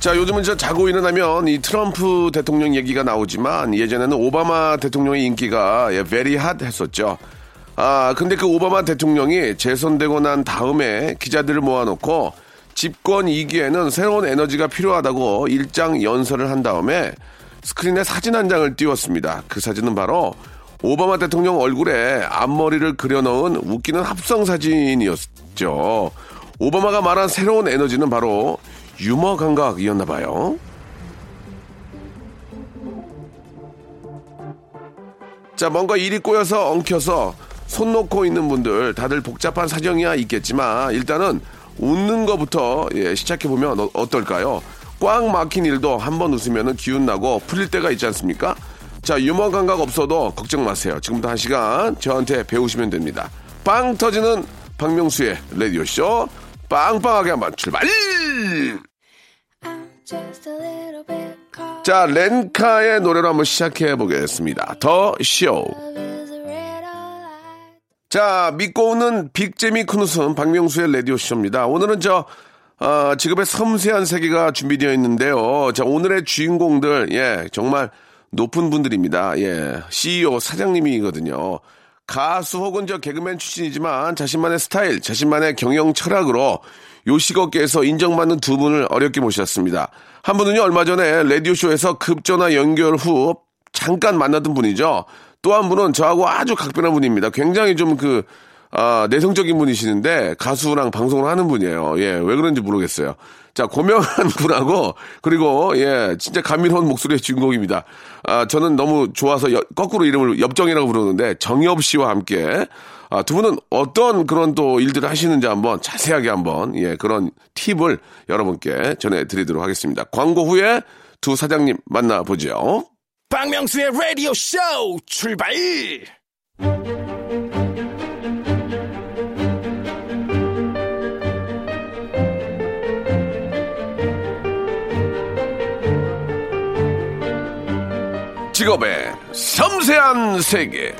자 요즘은 저 자고 일어나면 이 트럼프 대통령 얘기가 나오지만 예전에는 오바마 대통령의 인기가 예, very hot 했었죠 아 근데 그 오바마 대통령이 재선되고 난 다음에 기자들을 모아놓고 집권 2기에는 새로운 에너지가 필요하다고 일장 연설을 한 다음에 스크린에 사진 한 장을 띄웠습니다. 그 사진은 바로 오바마 대통령 얼굴에 앞머리를 그려넣은 웃기는 합성 사진이었죠. 오바마가 말한 새로운 에너지는 바로 유머 감각이었나 봐요. 자, 뭔가 일이 꼬여서 엉켜서 손 놓고 있는 분들 다들 복잡한 사정이야 있겠지만 일단은 웃는 것부터 예, 시작해 보면 어, 떨까요 꽉 막힌 일도 한번 웃으면 기운 나고 풀릴 때가 있지 않습니까? 자 유머 감각 없어도 걱정 마세요. 지금부터 한 시간 저한테 배우시면 됩니다. 빵 터지는 박명수의 라디오 쇼 빵빵하게 한번 출발! 자 렌카의 노래로 한번 시작해 보겠습니다. 더 쇼. 자, 믿고 오는 빅재미 큰 웃음 박명수의 라디오쇼입니다. 오늘은 저, 어, 직업의 섬세한 세계가 준비되어 있는데요. 자, 오늘의 주인공들, 예, 정말 높은 분들입니다. 예, CEO, 사장님이거든요. 가수 혹은 저 개그맨 출신이지만 자신만의 스타일, 자신만의 경영 철학으로 요식업계에서 인정받는 두 분을 어렵게 모셨습니다. 한 분은요, 얼마 전에 라디오쇼에서 급전화 연결 후 잠깐 만났던 분이죠. 또 한 분은 저하고 아주 각별한 분입니다. 굉장히 좀 그, 아, 내성적인 분이시는데 가수랑 방송을 하는 분이에요. 예, 왜 그런지 모르겠어요. 자, 고명한 분하고 그리고 예, 진짜 감미로운 목소리의 주인공입니다. 아, 저는 너무 좋아서 여, 거꾸로 이름을 엽정이라고 부르는데 정엽 씨와 함께 아, 두 분은 어떤 그런 또 일들을 하시는지 한번 자세하게 한번 예, 그런 팁을 여러분께 전해 드리도록 하겠습니다. 광고 후에 두 사장님 만나보죠. 박명수의 라디오 쇼 출발! 직업의 섬세한 세계.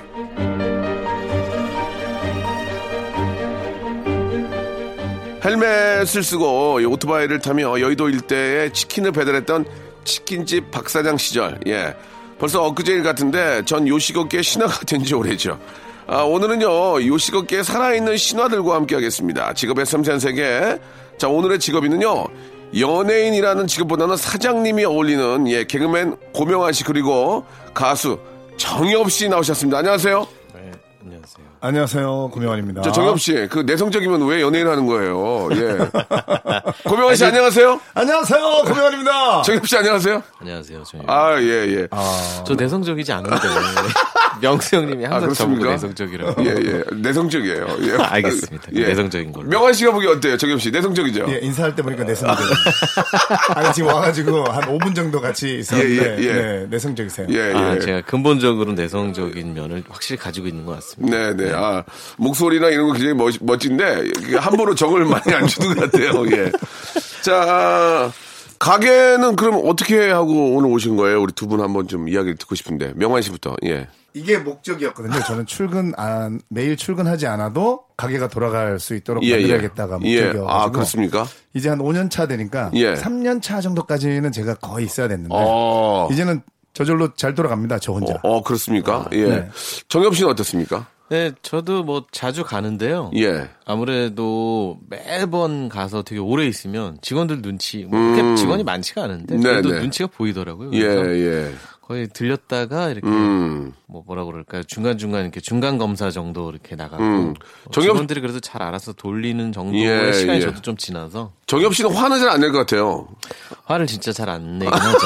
헬멧을 쓰고 오토바이를 타며 여의도 일대에 치킨을 배달했던 치킨집 박사장 시절, 예. 벌써 엊그제일 같은데 전 요식업계 신화가 된 지 오래죠. 아, 오늘은요, 요식업계에 살아있는 신화들과 함께 하겠습니다. 직업의 섬세한 세계. 자, 오늘의 직업인은요, 연예인이라는 직업보다는 사장님이 어울리는, 예, 개그맨 고명환 씨, 그리고 가수 정엽 씨 나오셨습니다. 안녕하세요. 안녕하세요. 고명환입니다. 저 정엽 씨, 그 내성적이면 왜 연예인 하는 거예요? 예. 고명환 씨 안녕하세요. 안녕하세요. 고명환입니다. 정엽 씨 안녕하세요. 안녕하세요. 저, 아, 예, 예. 저 내성적이지 않은데 명수 형님이 아, 항상 저보고 그렇습니까? 내성적이라고. 예, 예. 내성적이에요. 예. 알겠습니다. 내성적인 걸로. 명환 씨가 보기 어때요? 정엽 씨. 내성적이죠? 예, 인사할 때 보니까 내성적. 아니, 지금 와가지고 한 5분 정도 같이 있었는데, 예, 예, 예. 네, 내성적이세요. 예, 예. 아, 제가 근본적으로 내성적인 면을 확실히 가지고 있는 것 같습니다. 네, 네. 아, 목소리나 이런 거 굉장히 멋, 멋진데, 함부로 정을 많이 안 주는 것 같아요. 예. 자, 가게는 그럼 어떻게 하고 오늘 오신 거예요? 우리 두 분 한번 좀 이야기를 듣고 싶은데. 명환 씨부터, 예. 이게 목적이었거든요. 저는 출근 안, 매일 출근하지 않아도 가게가 돌아갈 수 있도록 예, 예. 만들어야겠다가 예. 목적이어가지고. 아, 그렇습니까? 이제 한 5년 차 되니까 예. 3년 차 정도까지는 제가 거의 있어야 됐는데 어. 이제는 저절로 잘 돌아갑니다. 저 혼자. 어, 어, 그렇습니까? 예. 네. 정엽 씨는 어떻습니까? 네, 저도 뭐 자주 가는데요. 예. 아무래도 매번 가서 되게 오래 있으면 직원들 눈치, 뭐 그렇게 직원이 많지가 않은데 네, 그래도 네. 눈치가 보이더라고요. 예, 예. 거의 들렸다가 이렇게 음. 뭐 뭐라 그럴까요? 중간 중간 이렇게 중간 검사 정도 이렇게 나가고 음. 뭐 정엽- 직원들이 그래도 잘 알아서 돌리는 정도의 예, 시간이 예. 저도 좀 지나서 정엽 씨는 화는 잘 안 낼 것 같아요. 화를 진짜 잘 안 내긴 하죠.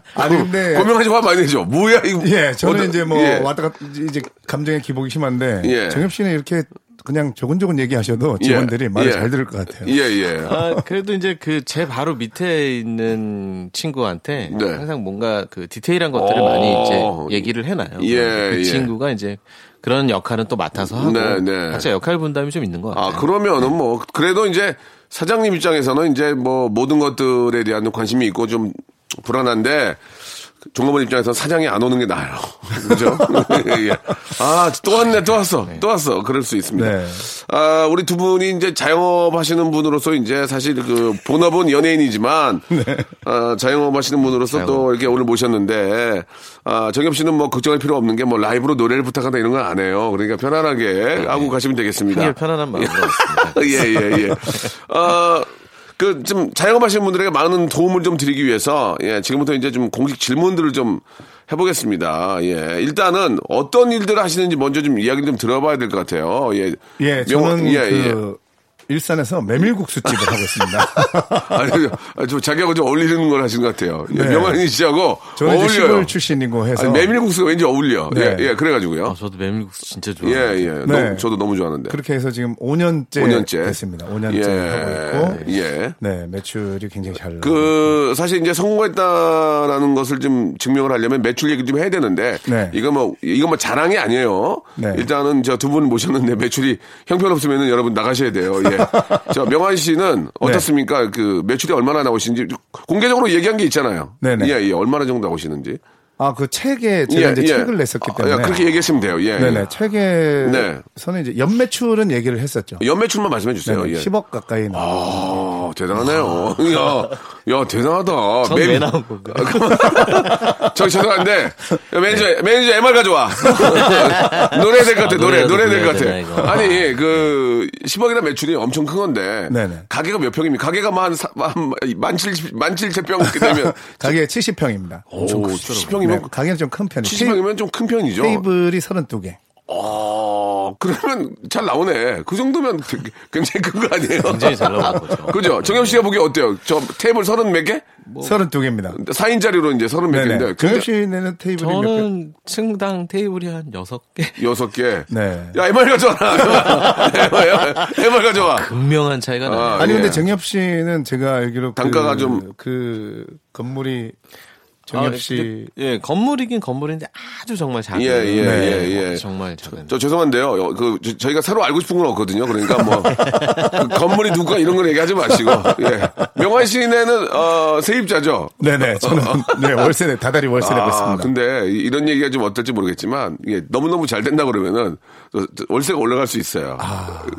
아니 근데 고명환 씨화 많이 내죠. 뭐야, 이거. 예, 저는 어떤- 이제 뭐 예. 왔다 갔다 이제 감정의 기복이 심한데 예. 정엽 씨는 이렇게 그냥 조곤조곤 얘기하셔도 예, 직원들이 말을 예. 잘 들을 것 같아요. 예, 예. 아, 그래도 이제 그 제 바로 밑에 있는 친구한테 네. 항상 뭔가 그 디테일한 것들을 어. 많이 이제 얘기를 해놔요. 예, 그 예. 친구가 이제 그런 역할은 또 맡아서 하고 네, 네. 각자 역할 분담이 좀 있는 것 같아요. 아, 그러면은 뭐, 그래도 이제 사장님 입장에서는 이제 뭐 모든 것들에 대한 관심이 있고 좀 불안한데, 종업원 입장에서는 사장이 안 오는 게 나아요. 그죠? 예. 아, 또 왔네, 또 왔어, 또 왔어. 그럴 수 있습니다. 네. 아, 우리 두 분이 이제 자영업 하시는 분으로서 이제 사실 그 본업은 연예인이지만, 아, 자영업 하시는 분으로서 또 이렇게 오늘 모셨는데, 아, 정엽 씨는 뭐 걱정할 필요 없는 게 뭐 라이브로 노래를 부탁한다 이런 건 안 해요. 그러니까 편안하게 하고 가시면 되겠습니다. 편안한 마음으로. 예, 예, 예. 어, 그, 좀, 자영업하시는 분들에게 많은 도움을 좀 드리기 위해서, 예, 지금부터 이제 좀 공식 질문들을 좀 해보겠습니다. 예. 일단은 어떤 일들을 하시는지 먼저 좀 이야기를 좀 들어봐야 될 것 같아요. 예. 예, 명- 저는 예, 그 일산에서 메밀국수집을 하고 있습니다. 아니, 아니, 좀 자기하고 좀 어울리는 걸 하시는 것 같아요. 예, 네. 명환이 씨하고 저는 어울려요. 시골 출신이고 해서 아니, 메밀국수가 왠지 어울려. 네. 예, 예, 그래가지고요. 아, 저도 메밀국수 진짜 예, 좋아해요. 예. 네. 너무- 저도 너무 좋아하는데. 그렇게 해서 지금 5년째, 5년째. 됐습니다. 5년째 예, 하고 있고 예. 네 매출이 굉장히 잘 그 사실 이제 성공했다라는 것을 좀 증명을 하려면 매출 얘기 좀 해야 되는데 네. 이거 뭐 이거 뭐 자랑이 아니에요. 네. 일단은 저 두 분 모셨는데 매출이 형편없으면은 여러분 나가셔야 돼요. 예. 저 명환 씨는 어떻습니까? 그 매출이 얼마나 나오시는지 공개적으로 얘기한 게 있잖아요. 네네. 예, 예. 얼마나 정도 나오시는지. 아 그 책에 제가 예, 이제 예. 책을 냈었기 아, 때문에 그렇게 얘기하시면 돼요. 예. 네네 예. 책에서는 이제 연매출은 얘기를 했었죠. 연매출만 말씀해 주세요. 예. 10억 가까이 나와. 아, 대단하네요. 야, 야, 대단하다. 전왜 매일- 나온 건가요? 저 죄송한데 매니저 매니저 MR 가져와 노래 될 것 같아 아, 노래 노래 될 것 같아. 아니 그 10억이나 매출이 엄청 큰 건데 네네. 가게가 몇 평입니까 가게가 뭐한만 칠십 만 칠천 평 이렇게 되면 가게 70평입니다. 오 70평이면 가게는 좀 큰 편이에요. 70평이면 좀 큰 편이죠 테이블이 32개. 어 그러면 잘 나오네 그 정도면 되게 굉장히 큰 거 아니에요 굉장히 잘 나온 거죠. 그죠 정엽 씨가 보기에 어때요 저 테이블 서른 몇 개? 32개입니다. 4인짜리로 이제 서른 몇 네네. 개인데 정엽 씨는 테이블이 몇 개? 저는 층당 테이블이 한 6개? 여섯 개 네. 야, MR 가져와라. MR 가져와. 분명한 차이가 나요. 아, 아니 예. 근데 정엽 씨는 제가 알기로 단가가 그, 좀- 그 건물이 정엽 아, 씨 근데, 예, 건물이긴 건물인데 아주 정말 작은. 예, 예, 네. 예, 예. 정말 작은. 저 죄송한데요. 어, 그 저- 저희가 서로 알고 싶은 건 없거든요. 그러니까 뭐 그 건물이 누가 이런 걸 얘기하지 마시고. 예. 명환 씨네는 어, 세입자죠. 네네 저는 네 월세 내 다달이 월세 내고 아, 있습니다. 근데 이- 이런 얘기가 좀 어떨지 모르겠지만 이게 너무너무 잘 된다 그러면은 월세가 올라갈 수 있어요.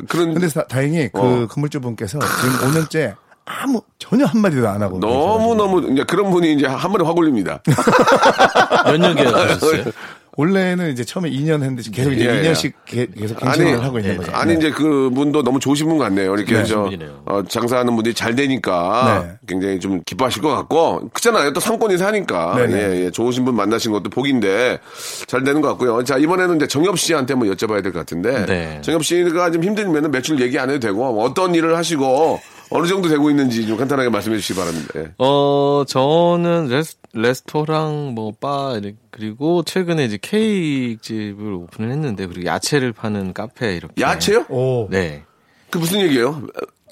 그런 아. 근데 다, 다행히 그 어. 건물주 분께서 지금 5년째 아무 전혀 한 마디도 안 하고 너무 너무 이제 그런 분이 이제 한 번에 확 올립니다. 몇 년 계약하셨어요? 원래는 이제 처음에 2년 했는데 계속 이제 예, 예. 2년씩 게- 계속 갱신을 하고 있는 네, 거죠. 아니 네. 이제 그 분도 너무 좋으신 분 같네요. 이렇게 네. 저. 어, 장사하는 분들이 잘 되니까 네. 굉장히 좀 기뻐하실 것 같고 그렇잖아요. 또 상권이 사니까 네네. 예, 예, 좋으신 분 만나신 것도 복인데 잘 되는 것 같고요. 자 이번에는 이제 정엽 씨한테 한번 여쭤봐야 될 것 같은데 네. 정엽 씨가 좀 힘들면 매출 얘기 안 해도 되고 어떤 일을 하시고 어느 정도 되고 있는지 좀 간단하게 말씀해 주시기 바랍니다. 예. 어, 저는 레스, 레스토랑, 뭐, 바, 그리고 최근에 이제 케이크 집을 오픈을 했는데, 그리고 야채를 파는 카페, 이렇게. 야채요? 오. 네. 그 무슨 얘기예요?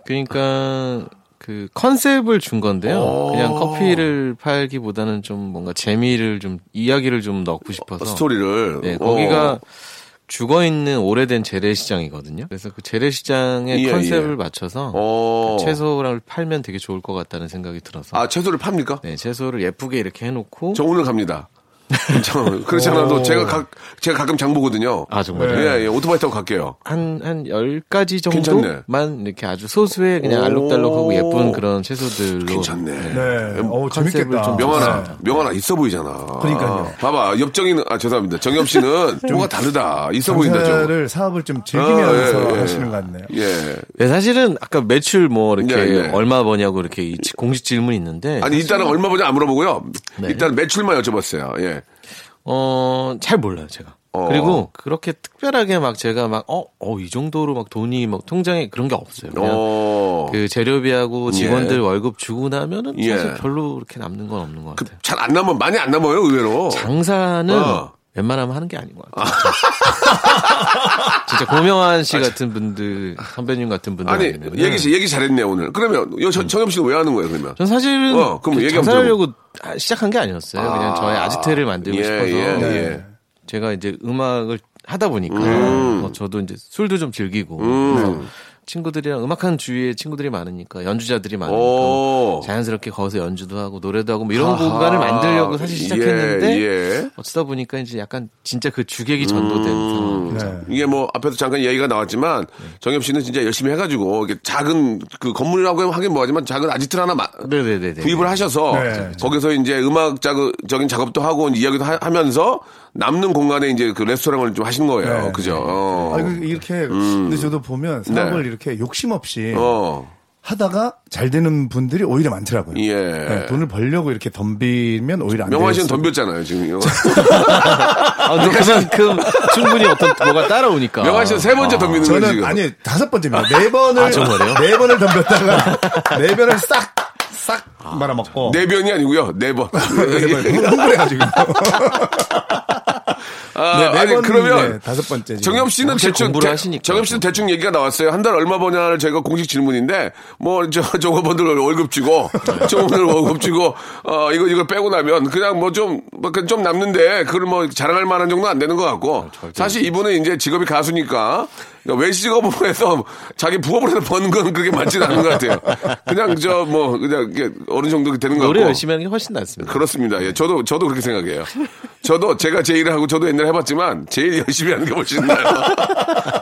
그러니까, 그 컨셉을 준 건데요. 오. 그냥 커피를 팔기보다는 좀 뭔가 재미를 좀, 이야기를 좀 넣고 싶어서. 스토리를 네, 어. 거기가 죽어 있는 오래된 재래시장이거든요. 그래서 그 재래시장의 예, 컨셉을 예. 맞춰서 어. 채소를 팔면 되게 좋을 것 같다는 생각이 들어서. 아 채소를 팝니까? 네, 채소를 예쁘게 이렇게 해놓고. 저 오늘 갑니다. 저, 그렇지 않아도 제가 가, 제가 가끔 장 보거든요. 아, 정말요? 예, 예, 오토바이 타고 갈게요. 한, 한 10가지 괜찮네. 정도만 이렇게 아주 소수의 그냥 오. 알록달록하고 예쁜 그런 채소들로. 괜찮네. 네. 어, 재밌겠다. 좀 명하나, 네. 명하나 있어 보이잖아. 그러니까요. 봐봐, 옆정이는, 아, 죄송합니다. 정엽 씨는 뭐가 다르다. 있어 보인다, 좀. 사업을 좀 즐기면서 어, 예, 예. 하시는 것 같네요. 예. 네, 사실은 아까 매출 뭐 이렇게 네, 네. 얼마 버냐고 이렇게 이 공식 질문이 있는데. 아니, 일단은 얼마 보자 안 물어보고요. 네. 일단 매출만 여쭤봤어요. 예. 어, 잘 몰라요, 제가. 어. 그리고 그렇게 특별하게 막 제가 막, 어, 어, 이 정도로 막 돈이 막 통장에 그런 게 없어요. 그냥 어. 그 재료비하고 직원들 월급 주고 나면은 예. 사실 별로 그렇게 남는 건 없는 것 같아요. 잘 안 남아, 많이 안 남아요, 의외로. 장사는 어. 웬만하면 하는 게 아닌 것 같아요. 진짜 고명환 씨 같은 분들, 선배님 같은 분들 아니 아니면 얘기 얘기 잘했네 오늘. 그러면 여 정- 정엽 씨는 왜 하는 거예요 그러면? 전 사실은 어, 그럼 그 장사하려고 아, 시작한 게 아니었어요. 그냥 저의 아지트를 만들고 예, 싶어서 예, 네. 예. 제가 이제 음악을 하다 보니까 음. 뭐 저도 이제 술도 좀 즐기고 그래서 친구들이랑 음악하는 주위에 친구들이 많으니까 연주자들이 많으니까 오. 자연스럽게 거기서 연주도 하고 노래도 하고 뭐 이런 공간을 만들려고 사실 시작했는데 예, 예. 어쩌다 보니까 이제 약간 진짜 그 주객이 전도된 음. 상황. 네. 이게 뭐 앞에서 잠깐 얘기가 나왔지만 정엽 씨는 진짜 열심히 해가지고 이렇게 작은 그 건물이라고 하긴 뭐하지만 작은 아지트를 하나 마- 네네네. 구입을 하셔서 네. 거기서 이제 음악 적인 작업도 하고 이야기도 하, 면서 남는 공간에 이제 그 레스토랑을 좀 하신 거예요. 네. 그죠? 어. 아, 그 이렇게 근데 저도 보면 사업을 네. 이렇게 욕심 없이 어. 하다가 잘 되는 분들이 오히려 많더라고요. 예. 네, 돈을 벌려고 이렇게 덤비면 오히려 안 명환 씨는. 덤볐잖아요, 지금. 아, 그만큼 충분히 어떤 뭐가 따라오니까. 명환 씨는 세 번째 덤비는 거예요, 저는 지금. 아니 다섯 번째입니다. 네 번을 아, 정말요? 네 번을 덤볐다가 네 번을 싹 싹 말아먹고 네 변이 아니고요, 네 번. 네 번 흥분해가지고 아, 네, 네 아니, 번, 그러면 네, 다섯 번째. 정엽 씨는 대충 대-. 정엽 씨는 대충 얘기가 나왔어요. 한 달 얼마 버냐를 저희가 공식 질문인데 뭐저 저거분들 월급 주고 저거분들 월급 주고 어 이거 이거 빼고 나면 그냥 뭐 뭐좀좀 남는데 그걸 뭐 자랑할 만한 정도 안 되는 것 같고 사실 이분은 이제 직업이 가수니까 그러니까 외식업으로 해서 자기 부업으로 해서 버는 건 그렇게 많지는 않은 것 같아요. 그냥 저 뭐 그냥 어느 정도 되는 것 같고 노래 열심히 하는 게 훨씬 낫습니다. 그렇습니다. 예, 저도 저도 그렇게 생각해요. 저도 제가 제 일을 하고 저도 옛날에 해봤지만 제일 열심히 하는 게 훨씬 나요.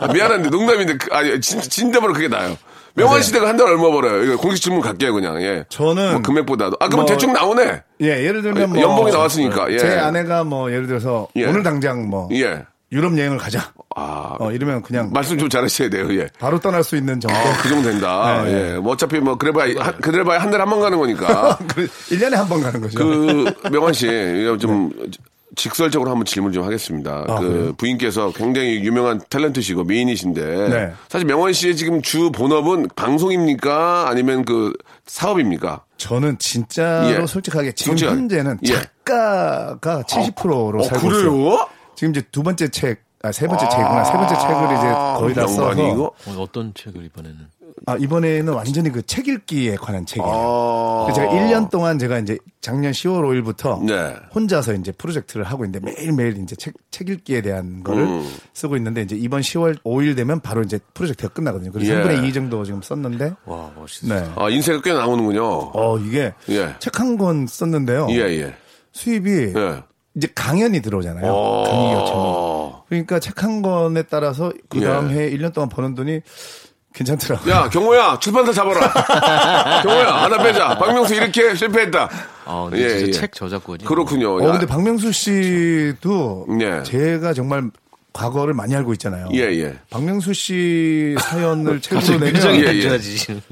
아, 미안한데 농담인데 그- 아니 진, 진짜로 그게 나요. 명환 시대가 한 달 얼마 벌어요? 이거 공식 질문 갈게요 그냥. 예. 저는 뭐 금액보다도. 아 그럼 뭐- 대충 나오네. 예 예를 들면 뭐 연봉이 나왔으니까. 예. 제 아내가 뭐 예를 들어서 예. 오늘 당장 뭐 예. 유럽 여행을 가자. 아 어 이러면 그냥 말씀 좀 잘하셔야 돼요. 예. 바로 떠날 수 있는 정도. 아, 그 정도 된다. 네. 예. 뭐 어차피 뭐 그래봐야 한, 그래봐야 한 달에 한 번 가는 거니까. 그 1년에 한 번 가는 거죠. 그 명환 씨, 좀 직설적으로 한번 질문 좀 하겠습니다. 아, 그 그래요? 부인께서 굉장히 유명한 탤런트시고 미인이신데 네. 사실 명환 씨의 지금 주 본업은 방송입니까? 아니면 그 사업입니까? 저는 진짜로 예. 솔직하게 지금 솔직하게. 현재는 예. 작가가 70%로 어, 살고 있어요. 그래요? 지금 이제 두 번째 책, 아, 세 번째 책이구나. 세 번째 책을 이제 거의 다 써서. 어, 어떤 책을 이번에는? 아, 이번에는 완전히 그 책 읽기에 관한 책이에요. 아. 제가 1년 동안 제가 이제 작년 10월 5일부터 네. 혼자서 이제 프로젝트를 하고 있는데 매일매일 이제 책, 책 읽기에 대한 거를 음. 쓰고 있는데 이제 이번 10월 5일 되면 바로 이제 프로젝트가 끝나거든요. 그래서 예. 3분의 2 정도 지금 썼는데. 와, 멋있어. 네. 아, 인쇄가 꽤 나오는군요. 어, 이게 예. 책한 권 썼는데요. 예, 예. 수입이 예. 이제 강연이 들어오잖아요. 어. 강의 요청이. 그러니까 책 한 권에 따라서 그 다음 예. 해 1년 동안 버는 돈이 괜찮더라고요. 야, 경호야, 출판사 잡아라. 경호야, 하나 빼자. 박명수 이렇게 실패했다. 아, 근데 예, 진짜 예. 책 저작권이. 그렇군요. 어, 야, 근데 박명수 씨도 예. 제가 정말 과거를 많이 알고 있잖아요. 예, 예. 박명수 씨 사연을 책으로 내면 표정이 예, 안 예.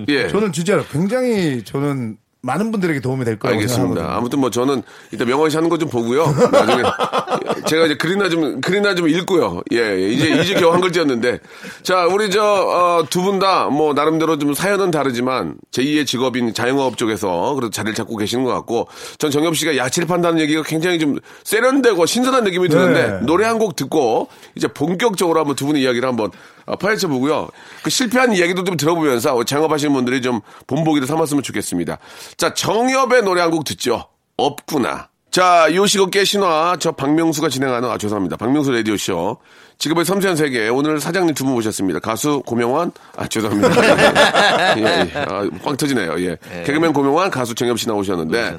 예. 저는 진짜로 굉장히 저는 많은 분들에게 도움이 될 거라고 알겠습니다. 아무튼 뭐 저는 일단 명언 씨 하는 거 좀 보고요. 나중에 제가 이제 글이나 좀 글이나 좀 읽고요. 예, 예. 이제 이제 겨우 한 글자였는데 자 우리 저 두 분 다 뭐 나름대로 좀 사연은 다르지만 제2의 직업인 자영업 쪽에서 그래도 자리를 잡고 계시는 것 같고 전 정엽 씨가 야채를 판다는 얘기가 굉장히 좀 세련되고 신선한 느낌이 드는데 네. 노래 한 곡 듣고 이제 본격적으로 한번 두 분의 이야기를 한번 어, 파헤쳐 보고요. 그 실패한 이야기도 좀 들어보면서 창업하시는 분들이 좀 본보기를 삼았으면 좋겠습니다. 자, 정엽의 노래 한 곡 듣죠. 없구나. 자, 요식업계 신화, 저 박명수가 진행하는, 아, 죄송합니다. 박명수 라디오쇼. 직업의 섬세한 세계. 오늘 사장님 두 분 모셨습니다. 가수 고명환, 아, 죄송합니다. 예, 예. 아, 꽝 터지네요. 예. 개그맨 고명환, 가수 정엽 씨 나오셨는데.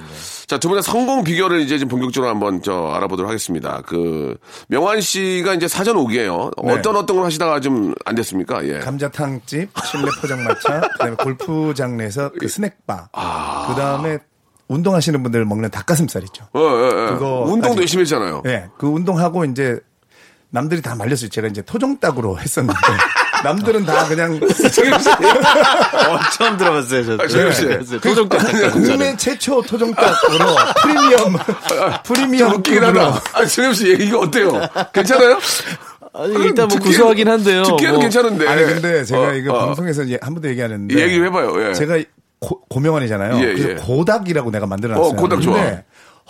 자, 두 분의 성공 비결을 이제 좀 본격적으로 한번 저 알아보도록 하겠습니다. 그, 명환 씨가 이제 사전 오기예요 네. 어떤 어떤 걸 하시다가 좀 안 됐습니까? 예. 감자탕집, 실내 포장마차, 그 다음에 골프장 내에서 그 스낵바, 그다음에 운동하시는 분들 먹는 닭가슴살 있죠. 어, 예, 예. 그거 운동도 열심히 했잖아요. 예, 그 운동하고 이제 남들이 다 말렸어요. 제가 이제 토종닭으로 했었는데 남들은 다 그냥 어, 처음 들어봤어요, 저도. 아, 씨. 네, 토종닭 국내 최초 토종닭으로 프리미엄 좀 프리미엄 웃기긴 하다. 아, 정엽 씨, 이거 어때요? 괜찮아요? 아니, 일단 뭐 듣기에는- 구수하긴 한데요. 듣기에는 뭐. 괜찮은데. 아니 근데 제가 어, 이거 어. 방송에서 이제 한 번도 얘기 안 했는데 얘기 좀 해봐요, 예. 제가 고, 고명환이잖아요. 예, 그래서 예. 고닭이라고 내가 만들어놨어요. 어, 고닭 좋아.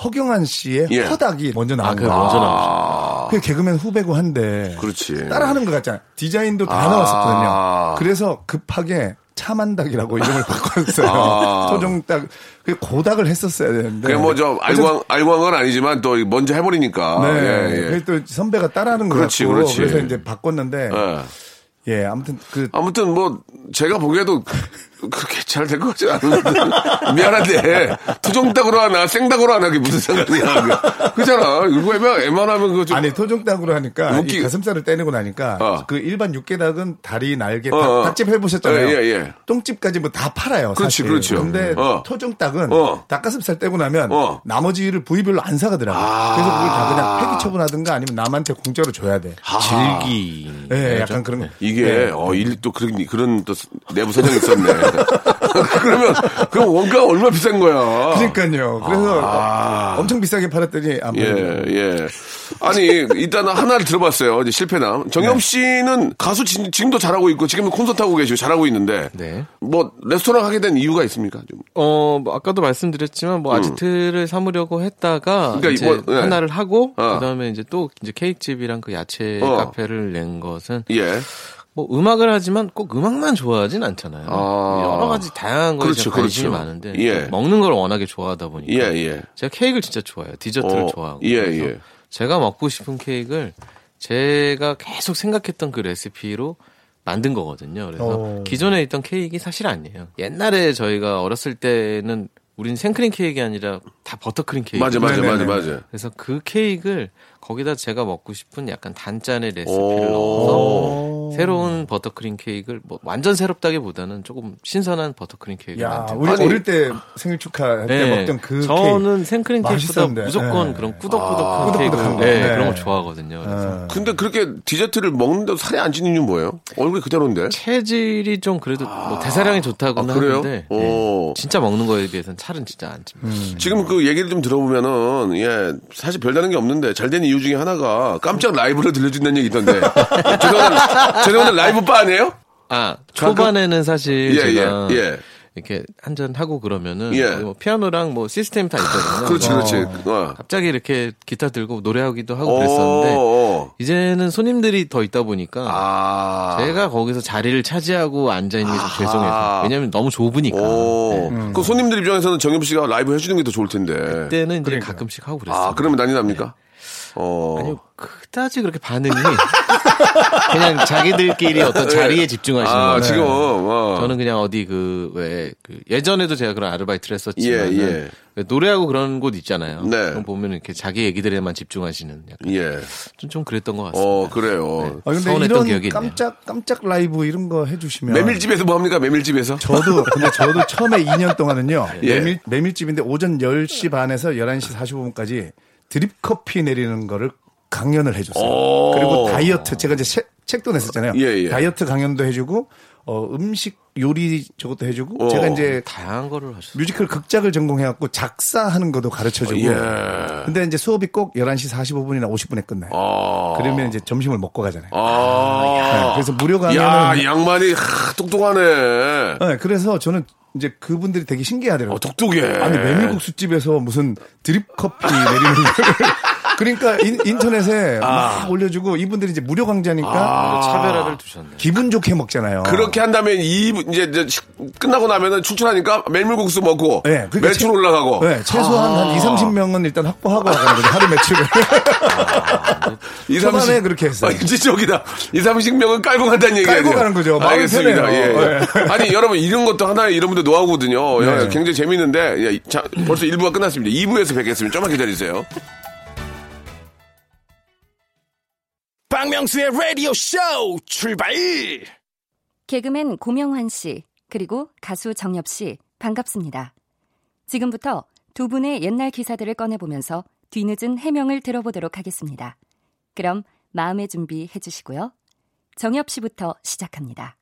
허경환 씨의 예. 허닭이 먼저 나온 아, 거예요. 먼저 나오죠. 그 개그맨 후배고 한데 그렇지. 따라하는 것 같잖아요. 디자인도 다 아. 나왔었거든요. 그래서 급하게 차만닭이라고 이름을 바꿨어요. 아. 토종닭 그 고닭을 했었어야 되는데. 그게 뭐저 그래서 알광 알광 은 아니지만 또 먼저 해버리니까. 네. 예, 예. 그래서 또 선배가 따라하는 거 그렇지, 그렇지. 그래서 이제 바꿨는데 예. 예 아무튼 그 아무튼 뭐 제가 보기에도 그렇게 잘 될 것 같지 않은데 미안한데 투정닭으로 하나 생닭으로 하나 그게 무슨 상관이야 그- 그잖아 이거 웬만, 웬만하면 그거 좀 아니 토종닭으로 하니까 웃기- 이 가슴살을 떼내고 나니까 어. 그 일반 육개닭은 다리 날개 어, 어. 닭, 집 해보셨잖아요. 예, 예, 예. 똥집까지 뭐 다 팔아요. 그렇지, 사실. 그렇죠. 근데 어. 토종닭은 어. 닭가슴살 떼고 나면 어. 나머지를 부위별로 안 사가더라고요. 아. 그래서 그걸 다 그냥 폐기 처분하든가 아니면 남한테 공짜로 줘야 돼. 질기. 예, 약간 그런 거. 이게 네. 어 일 또 그런 그런 또 내부 사정이 있었네 그러면 그럼 원가가 얼마 비싼 거야 그러니까요. 그래서 아. 엄청 비싸게 팔았더니 안 예. 예. 아니, 일단 하나를 들어봤어요. 이제 실패남. 정엽 씨는 가수 지, 지금도 잘하고 있고, 지금은 콘서트 하고 계시고 잘하고 있는데, 네. 뭐, 레스토랑 하게 된 이유가 있습니까? 좀. 어, 뭐 아까도 말씀드렸지만 뭐 아지트를 삼으려고 했다가 음. 그러니까 이제 이거, 네. 하나를 하고 어. 그다음에 이제 또 이제 케이크집이랑 그 야채 어. 카페를 낸 것은 예. 뭐 음악을 하지만 꼭 음악만 좋아하진 않잖아요. 아. 여러 가지 다양한 거에 그렇죠, 제가 관심이 그렇죠. 많은데 예. 먹는 걸 워낙에 좋아하다 보니까 예, 예. 제가 케이크를 진짜 좋아해요. 디저트를 어, 좋아하고. 예, 그래서 예. 제가 먹고 싶은 케이크를 제가 계속 생각했던 그 레시피로 만든 거거든요. 그래서 어. 기존에 있던 케이크 사실 아니에요. 옛날에 저희가 어렸을 때는 우린 생크림 케이크가 아니라 다 버터크림 케이크. 맞아, 맞아, 맞아. 맞아. 그래서 그 케이크를 거기다 제가 먹고 싶은 약간 단짠의 레시피를 오. 넣어서 새로운 버터크림 케이크를 뭐 완전 새롭다기보다는 조금 신선한 버터크림 케이크를 야, 우리 아니, 어릴 때 생일 축하할 때 네. 먹던 그 저는 생크림 케이크보다. 무조건 네. 그런 꾸덕꾸덕한 아, 케이크 꾸덕꾸덕한 거. 네, 네. 그런 걸 좋아하거든요. 그래서 어. 근데 그렇게 디저트를 먹는데도 살이 안 찌는 이유는 뭐예요? 얼굴이 그대로인데? 체질이 좀 그래도 뭐 대사량이 좋다고는 아, 그래요? 하는데 오. 네. 진짜 먹는 거에 비해서는 살은 진짜 안 찝니다. 지금 그 얘기를 좀 들어보면은, 예, 사실 별다른 게 없는데, 잘 된 이유 중에 하나가 깜짝 라이브를 들려준다는 얘기 있던데. 죄송한데, 라이브 바 아니에요? 아 초반에는 사실 예, 제가 예, 예. 이렇게 한잔 하고 그러면은 예. 뭐 피아노랑 뭐 시스템 다 있거든요. 그렇지, 그렇지. 어. 갑자기 이렇게 기타 들고 노래하기도 하고 그랬었는데 어, 어. 이제는 손님들이 더 있다 보니까 아. 제가 거기서 자리를 차지하고 앉아 있는 게 좀 죄송해서 왜냐면 너무 좁으니까 오. 네. 그 손님들 입장에서는 정엽 씨가 라이브 해주는 게 더 좋을 텐데. 그때는 이제 가끔씩 하고 그랬어요. 아, 그러면 난리 납니까? 어. 아니요, 그다지 그렇게 반응이 그냥 자기들끼리 어떤 자리에 집중하시는 아, 거예요. 지금, 어. 저는 그냥 어디 그, 왜, 그, 예전에도 제가 그런 아르바이트를 했었지만. 예, 예. 노래하고 그런 곳 있잖아요. 네. 그럼 보면 이렇게 자기 얘기들에만 집중하시는 약간 예. 좀, 좀 그랬던 것 같습니다. 어, 그래요. 아, 근데 서운했던 이런 기억이 있네요. 깜짝 깜짝 라이브 이런 거 해주시면 메밀집에서 뭐 합니까? 메밀집에서? 저도 근데 저도 처음에 2년 동안은요 예. 메밀 메밀집인데 오전 10시 반에서 11시 45분까지 드립 커피 내리는 거를 강연을 해줬어요. 오. 그리고 다이어트 제가 이제 책- 책도 냈었잖아요. 예, 예. 다이어트 강연도 해주고 어, 음식 요리 저것도 해주고 어. 제가 이제 다양한 거를 하셨어요. 뮤지컬 극작을 전공해갖고 작사하는 것도 가르쳐주고. 예. 근데 이제 수업이 꼭 11시 45분이나 50분에 끝나요. 아. 그러면 이제 점심을 먹고 가잖아요. 아. 네, 그래서 무료 야, 강연은 이 양반이 하, 똑똑하네. 네, 그래서 저는 이제 그분들이 되게 신기하더라고요. 어, 똑똑해. 아니 메밀국수 집에서 무슨 드립 커피 내리는 그러니까 인, 터넷에막 올려주고 이분들이 이제 무료 강좌니까 아. 차별화를 두셨네. 기분 좋게 먹잖아요. 그렇게 한 다음에 이 이제, 이제 식- 끝나고 나면은 출출하니까 메밀국수 먹고 네, 그러니까 매출 최- 올라가고. 네, 최소한 한 2, 30명은 일단 확보하고 거죠. 하루 매출을. 이 초반에 삼십- 그렇게 했어요. 아, 저기다. 2, 30명은 깔고 간다는 얘기 깔고 아니에요? 가는 거죠. 알겠습니다. 편해요. 예. 네. 아니, 여러분, 이런 것도 하나의 여러분들 노하우거든요. 네. 예, 굉장히 재밌는데, 예, 자, 벌써 1부가 끝났습니다. 2부에서 뵙겠습니다. 좀만 기다리세요. 박명수의 라디오 쇼 출발! 개그맨 고명환 씨, 그리고 가수 정엽 씨, 반갑습니다. 지금부터 두 분의 옛날 기사들을 꺼내보면서 뒤늦은 해명을 들어보도록 하겠습니다. 그럼 마음의 준비 해주시고요. 정엽 씨부터 시작합니다.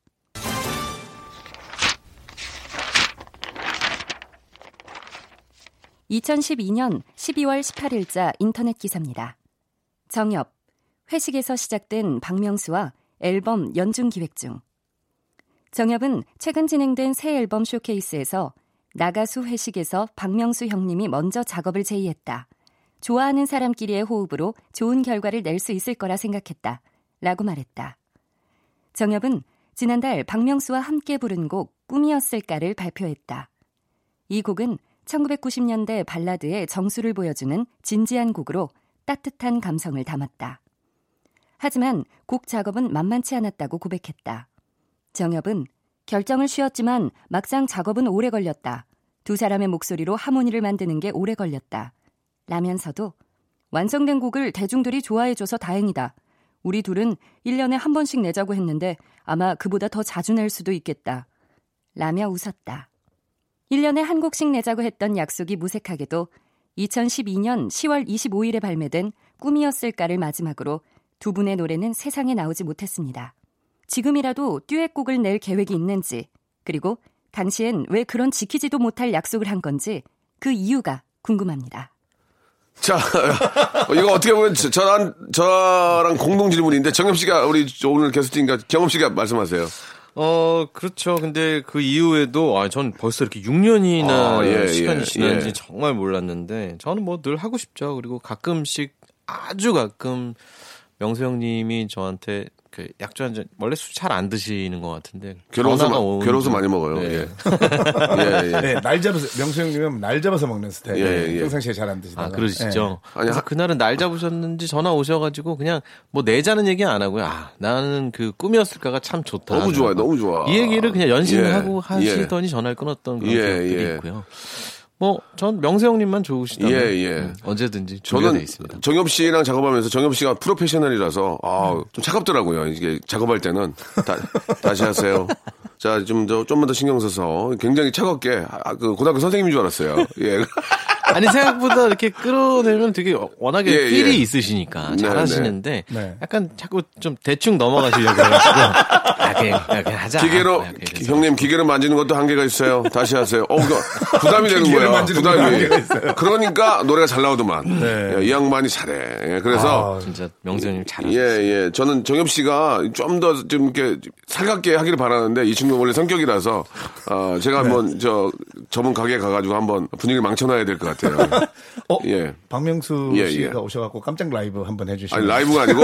(2012년 12월 18일자) 인터넷 기사입니다. 정엽 회식에서 시작된 박명수와 앨범 연중 기획 중. 정엽은 최근 진행된 새 앨범 쇼케이스에서 나가수 회식에서 박명수 형님이 먼저 작업을 제의했다. 좋아하는 사람끼리의 호흡으로 좋은 결과를 낼 수 있을 거라 생각했다. 라고 말했다. 정엽은 지난달 박명수와 함께 부른 곡 꿈이었을까를 발표했다. 이 곡은 1990년대 발라드의 정수를 보여주는 진지한 곡으로 따뜻한 감성을 담았다. 하지만 곡 작업은 만만치 않았다고 고백했다. 정엽은 결정을 쉬었지만 막상 작업은 오래 걸렸다. 두 사람의 목소리로 하모니를 만드는 게 오래 걸렸다. 라면서도 완성된 곡을 대중들이 좋아해줘서 다행이다. 우리 둘은 1년에 한 번씩 내자고 했는데 아마 그보다 더 자주 낼 수도 있겠다. 라며 웃었다. 1년에 한 곡씩 내자고 했던 약속이 무색하게도 2012년 10월 25일에 발매된 꿈이었을까를 마지막으로 두 분의 노래는 세상에 나오지 못했습니다. 지금이라도 듀엣곡을 낼 계획이 있는지, 그리고 당시엔 왜 그런 지키지도 못할 약속을 한 건지 그 이유가 궁금합니다. 자, 어, 이거 어떻게 보면 저- 저랑, 저랑 공동 질문인데, 정엽 씨가 우리 오늘 게스트니까 경엽 씨가 말씀하세요. 어, 그렇죠. 근데 그 이후에도, 아, 전 벌써 이렇게 6년이나 아, 예, 시간이 예, 지난지 예. 정말 몰랐는데, 저는 뭐 늘 하고 싶죠. 그리고 가끔씩, 아주 가끔, 명수 형님이 저한테 그 약주 한 잔, 원래 술 잘 안 드시는 것 같은데. 괴로워서, 마- 괴로워서 중- 많이 먹어요. 네. 예. 예, 예. 네, 날 잡아서 명수 형님은 날 잡아서 먹는 스타일. 예, 예. 평상시에 잘 안 드시다가. 아, 그러시죠. 아니, 그래서 하- 그날은 날 잡으셨는지 전화 오셔가지고 그냥 뭐 내자는 얘기 안 하고요. 아, 나는 그 꿈이었을까가 참 좋다. 너무 좋아요, 너무 좋아. 이 얘기를 그냥 연신하고 예, 하시더니 전화를 끊었던 그런 예, 기억들이 예. 있고요. 뭐, 전 명세 형님만 좋으시다면 예, 예. 음, 언제든지 저는 있습니다. 정엽 씨랑 작업하면서 정엽 씨가 프로페셔널이라서 아, 좀 차갑더라고요. 이게 작업할 때는 다, 시 하세요. 자, 좀 더 좀만 더 신경 써서 굉장히 차갑게 아, 그 고등학교 선생님인 줄 알았어요. 예. 아니 생각보다 이렇게 끌어내면 되게 워낙에 예, 필이 예. 있으시니까 네, 잘하시는데 네. 약간 자꾸 좀 대충 넘어가시려고 해가지고 아, 그냥, 그냥, 하자. 기계로 그냥. 형님 기계로 만지는 것도 한계가 있어요. 다시 하세요. 어, 그 부담이 되는 것도 부담이. 한계가 있어요. 그러니까 노래가 잘 나오더만. 네. 예, 이 양반이 잘해. 예, 그래서 아, 진짜 명세 형님 예, 잘하셨어요. 예. 저는 정엽 씨가 좀 더 좀 이렇게 살갑게 하기를 바라는데 이 친구 원래 성격이라서 어, 제가 네. 한번 저 저분 가게 가가지고 한번 분위기 를 망쳐놔야 될 것 같아요. 어? 예. 박명수 예, 씨가 예. 오셔갖고 깜짝 라이브 한번 해주시면. 아니 라이브가 아니고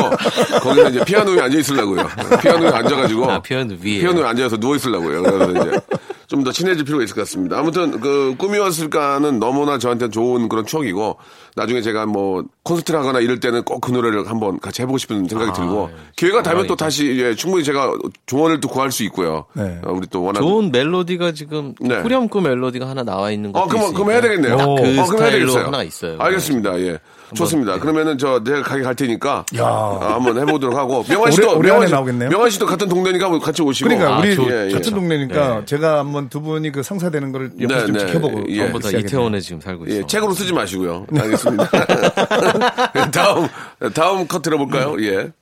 거기서 이제 피아노에 앉아 있으려고요. 피아노에 앉아가지고 아, 피아노 위에. 피아노에 앉아서 누워 있으려고요. 그래서 이제 좀 더 친해질 필요가 있을 것 같습니다. 아무튼 그 꿈이었을까는 너무나 저한테 좋은 그런 추억이고 나중에 제가 뭐 콘서트를 하거나 이럴 때는 꼭 그 노래를 한번 같이 해보고 싶은 생각이 들고 예. 기회가 되면 또 대박이다. 다시 예, 충분히 제가 조언을 또 구할 수 있고요. 네. 어, 우리 또 워낙 좋은 멜로디가 지금 네. 후렴구 멜로디가 하나 나와 있는 것도 어, 그럼, 그럼 해야 되겠네요. 딱 그 어, 그럼 해야 스타일로 되겠어요. 하나 있어요. 알겠습니다. 예. 좋습니다. 네. 그러면은 저 내가 가게 갈 테니까 야. 아, 한번 해보도록 하고 명환 씨도 명환 씨- 나오겠네요? 명환 씨도 같은 동네니까 같이 오시고. 그러니까 아, 우리 좋- 예, 예. 같은 동네니까 네. 제가 한번 두 분이 그 상사되는 걸 옆에서 네, 좀 네. 지켜보고 예. 전부 다. 이태원에 지금 살고 있어. 예, 책으로 쓰지 마시고요. 알겠습니다. 다음 다음 컷 들어볼까요? 예.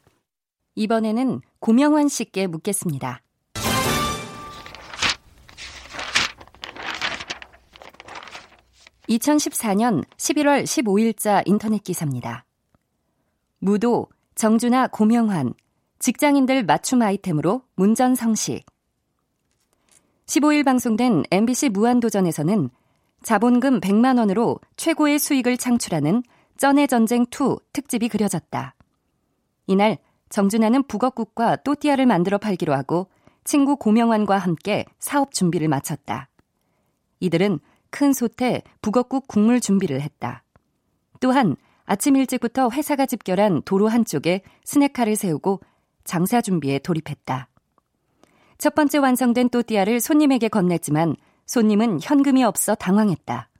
이번에는 고명환 씨께 묻겠습니다. (2014년 11월 15일자) 인터넷 기사입니다. 무도 정준하 고명환 직장인들 맞춤 아이템으로 문전성시 15일 방송된 MBC 무한도전에서는 자본금 100만 원으로 최고의 수익을 창출하는 쩐의 전쟁 2 특집이 그려졌다. 이날 정준하는 북어국과 또띠아를 만들어 팔기로 하고 친구 고명환과 함께 사업 준비를 마쳤다. 이들은 큰 솥에 북어국 국물 준비를 했다. 또한 아침 일찍부터 회사가 집결한 도로 한쪽에 스낵카를 세우고 장사 준비에 돌입했다. 첫 번째 완성된 또띠아를 손님에게 건넸지만 손님은 현금이 없어 당황했다.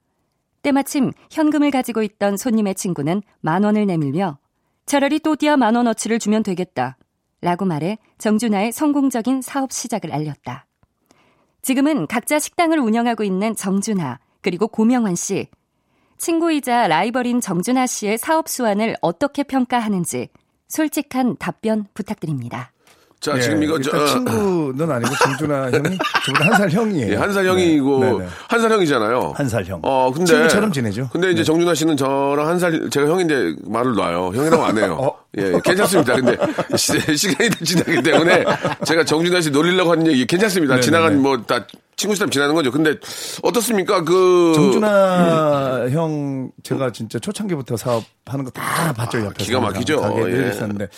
때마침 현금을 가지고 있던 손님의 친구는 만 원을 내밀며 차라리 또띠아 만 원어치를 주면 되겠다. 라고 말해 정준하의 성공적인 사업 시작을 알렸다. 지금은 각자 식당을 운영하고 있는 정준하, 그리고 고명환 씨. 친구이자 라이벌인 정준하 씨의 사업 수완을 어떻게 평가하는지 솔직한 답변 부탁드립니다. 자, 예, 지금 이거 저, 어, 친구는 아니고 정준하 형이 저보다 한 살 형이에요. 예, 한살 형이고 네, 네, 네. 한살 형이잖아요. 한 살 형. 어, 근데 친구처럼 지내죠. 근데 이제 네. 정준하 씨는 저랑 한 살 제가 형인데 말을 놔요. 형이라고 안 해요. 어? 예, 괜찮습니다. 근데 시, 시간이 지나기 때문에 제가 정준하 씨 노리려고 하는 얘기 괜찮습니다. 네, 지나간. 뭐 다 친구처럼 지나는 거죠. 근데 어떻습니까? 그 정준하 형 제가 진짜 초창기부터 사업하는 거 다 봤죠 옆에서 기가 막히죠. 가게 늘 예. 있었는데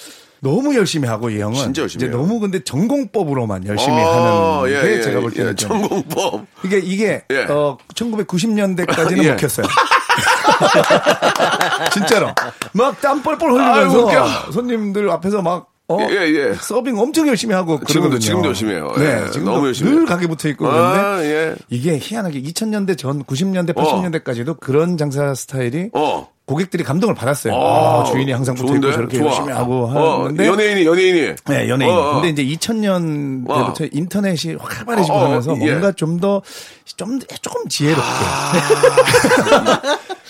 너무 열심히 하고 이 형은 진짜 열심히 이제 해요. 너무 근데 전공법으로만 열심히 어, 하는 예, 게 예, 제가 볼 때는 예, 좀 전공법. 이게 이게 예. 어 1990년대까지는 예. 먹혔어요. 진짜로 막 땀 뻘뻘 흘리면서 웃겨. 손님들 앞에서 막 어, 예, 예. 서빙 엄청 열심히 하고 지금도, 그러거든요. 지금도 열심히 해요. 네, 예, 지금도 너무 열심히 늘. 가게 붙어 있고 그런데 아, 예. 이게 희한하게 2000년대 전 90년대 80년대까지도 그런 장사 스타일이 어. 고객들이 감동을 받았어요. 아, 아, 주인이 항상 붙어? 있고 저렇게 좋아. 열심히 하고 어, 하는데 연예인이 연예인이. 네, 연예인. 어, 어. 근데 이제 2000년대부터 어. 인터넷이 확 활발해지고 어, 어, 하면서 예. 뭔가 좀 더, 좀, 조금 지혜롭게. 아.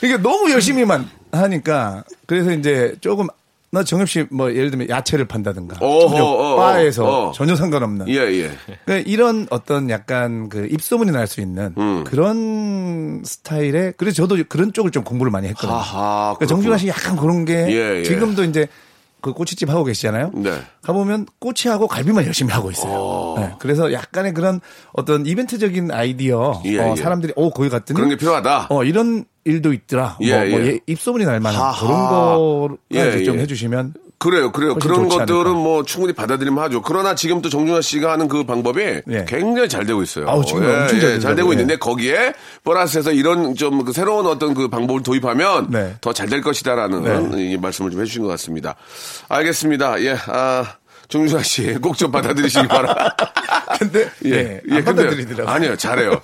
이게 너무 열심히만 하니까, 그래서 이제 조금, 나 정엽 씨 뭐 예를 들면 야채를 판다든가, 어허, 전혀 어, 어, 바에서 어. 전혀 상관없는. 예, 예. 그러니까 이런 어떤 약간 그 입소문이 날 수 있는 음. 그런 스타일의 그래서 저도 그런 쪽을 좀 공부를 많이 했거든요. 하하, 그러니까 정준하 씨 약간 그런 게 예, 예. 지금도 이제 그 꼬치집 하고 계시잖아요. 네. 가보면 꼬치하고 갈비만 열심히 하고 있어요. 네, 그래서 약간의 그런 어떤 이벤트적인 아이디어 예, 어, 예. 사람들이 오 거기 갔더니 그런 게 필요하다. 어 이런 일도 있더라. 예, 뭐, 뭐 예. 예, 입소문이 날 만한 하하. 그런 거를 예, 좀 예. 해주시면 그래요, 그래요. 그런 것들은 않을까. 뭐 충분히 받아들이면 하죠. 그러나 지금 또 정준하 씨가 하는 그 방법이 예. 굉장히 잘 되고 있어요. 아우, 지금 엄청 잘 잘 되고. 있는데 거기에 플러스해서 이런 좀그 새로운 어떤 그 방법을 도입하면 네. 더잘 될 것이다라는 이 말씀을 좀 해주신 것 같습니다. 알겠습니다. 예, 아. 정준하 씨, 꼭 좀 받아들이시기 바라. 근데 예, 안 받아들이더라고요. 아니요, 잘해요.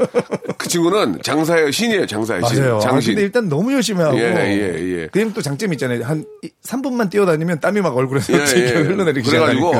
그 친구는 장사의 신이에요, 장사의 신. 맞아요. 아, 장신. 근데 일단 너무 열심히 하고. 예, 예, 예. 그냥 또 장점이 있잖아요. 한 3분만 뛰어다니면 땀이 막 얼굴에서 예, 예. 흘러내리기 그래가지고.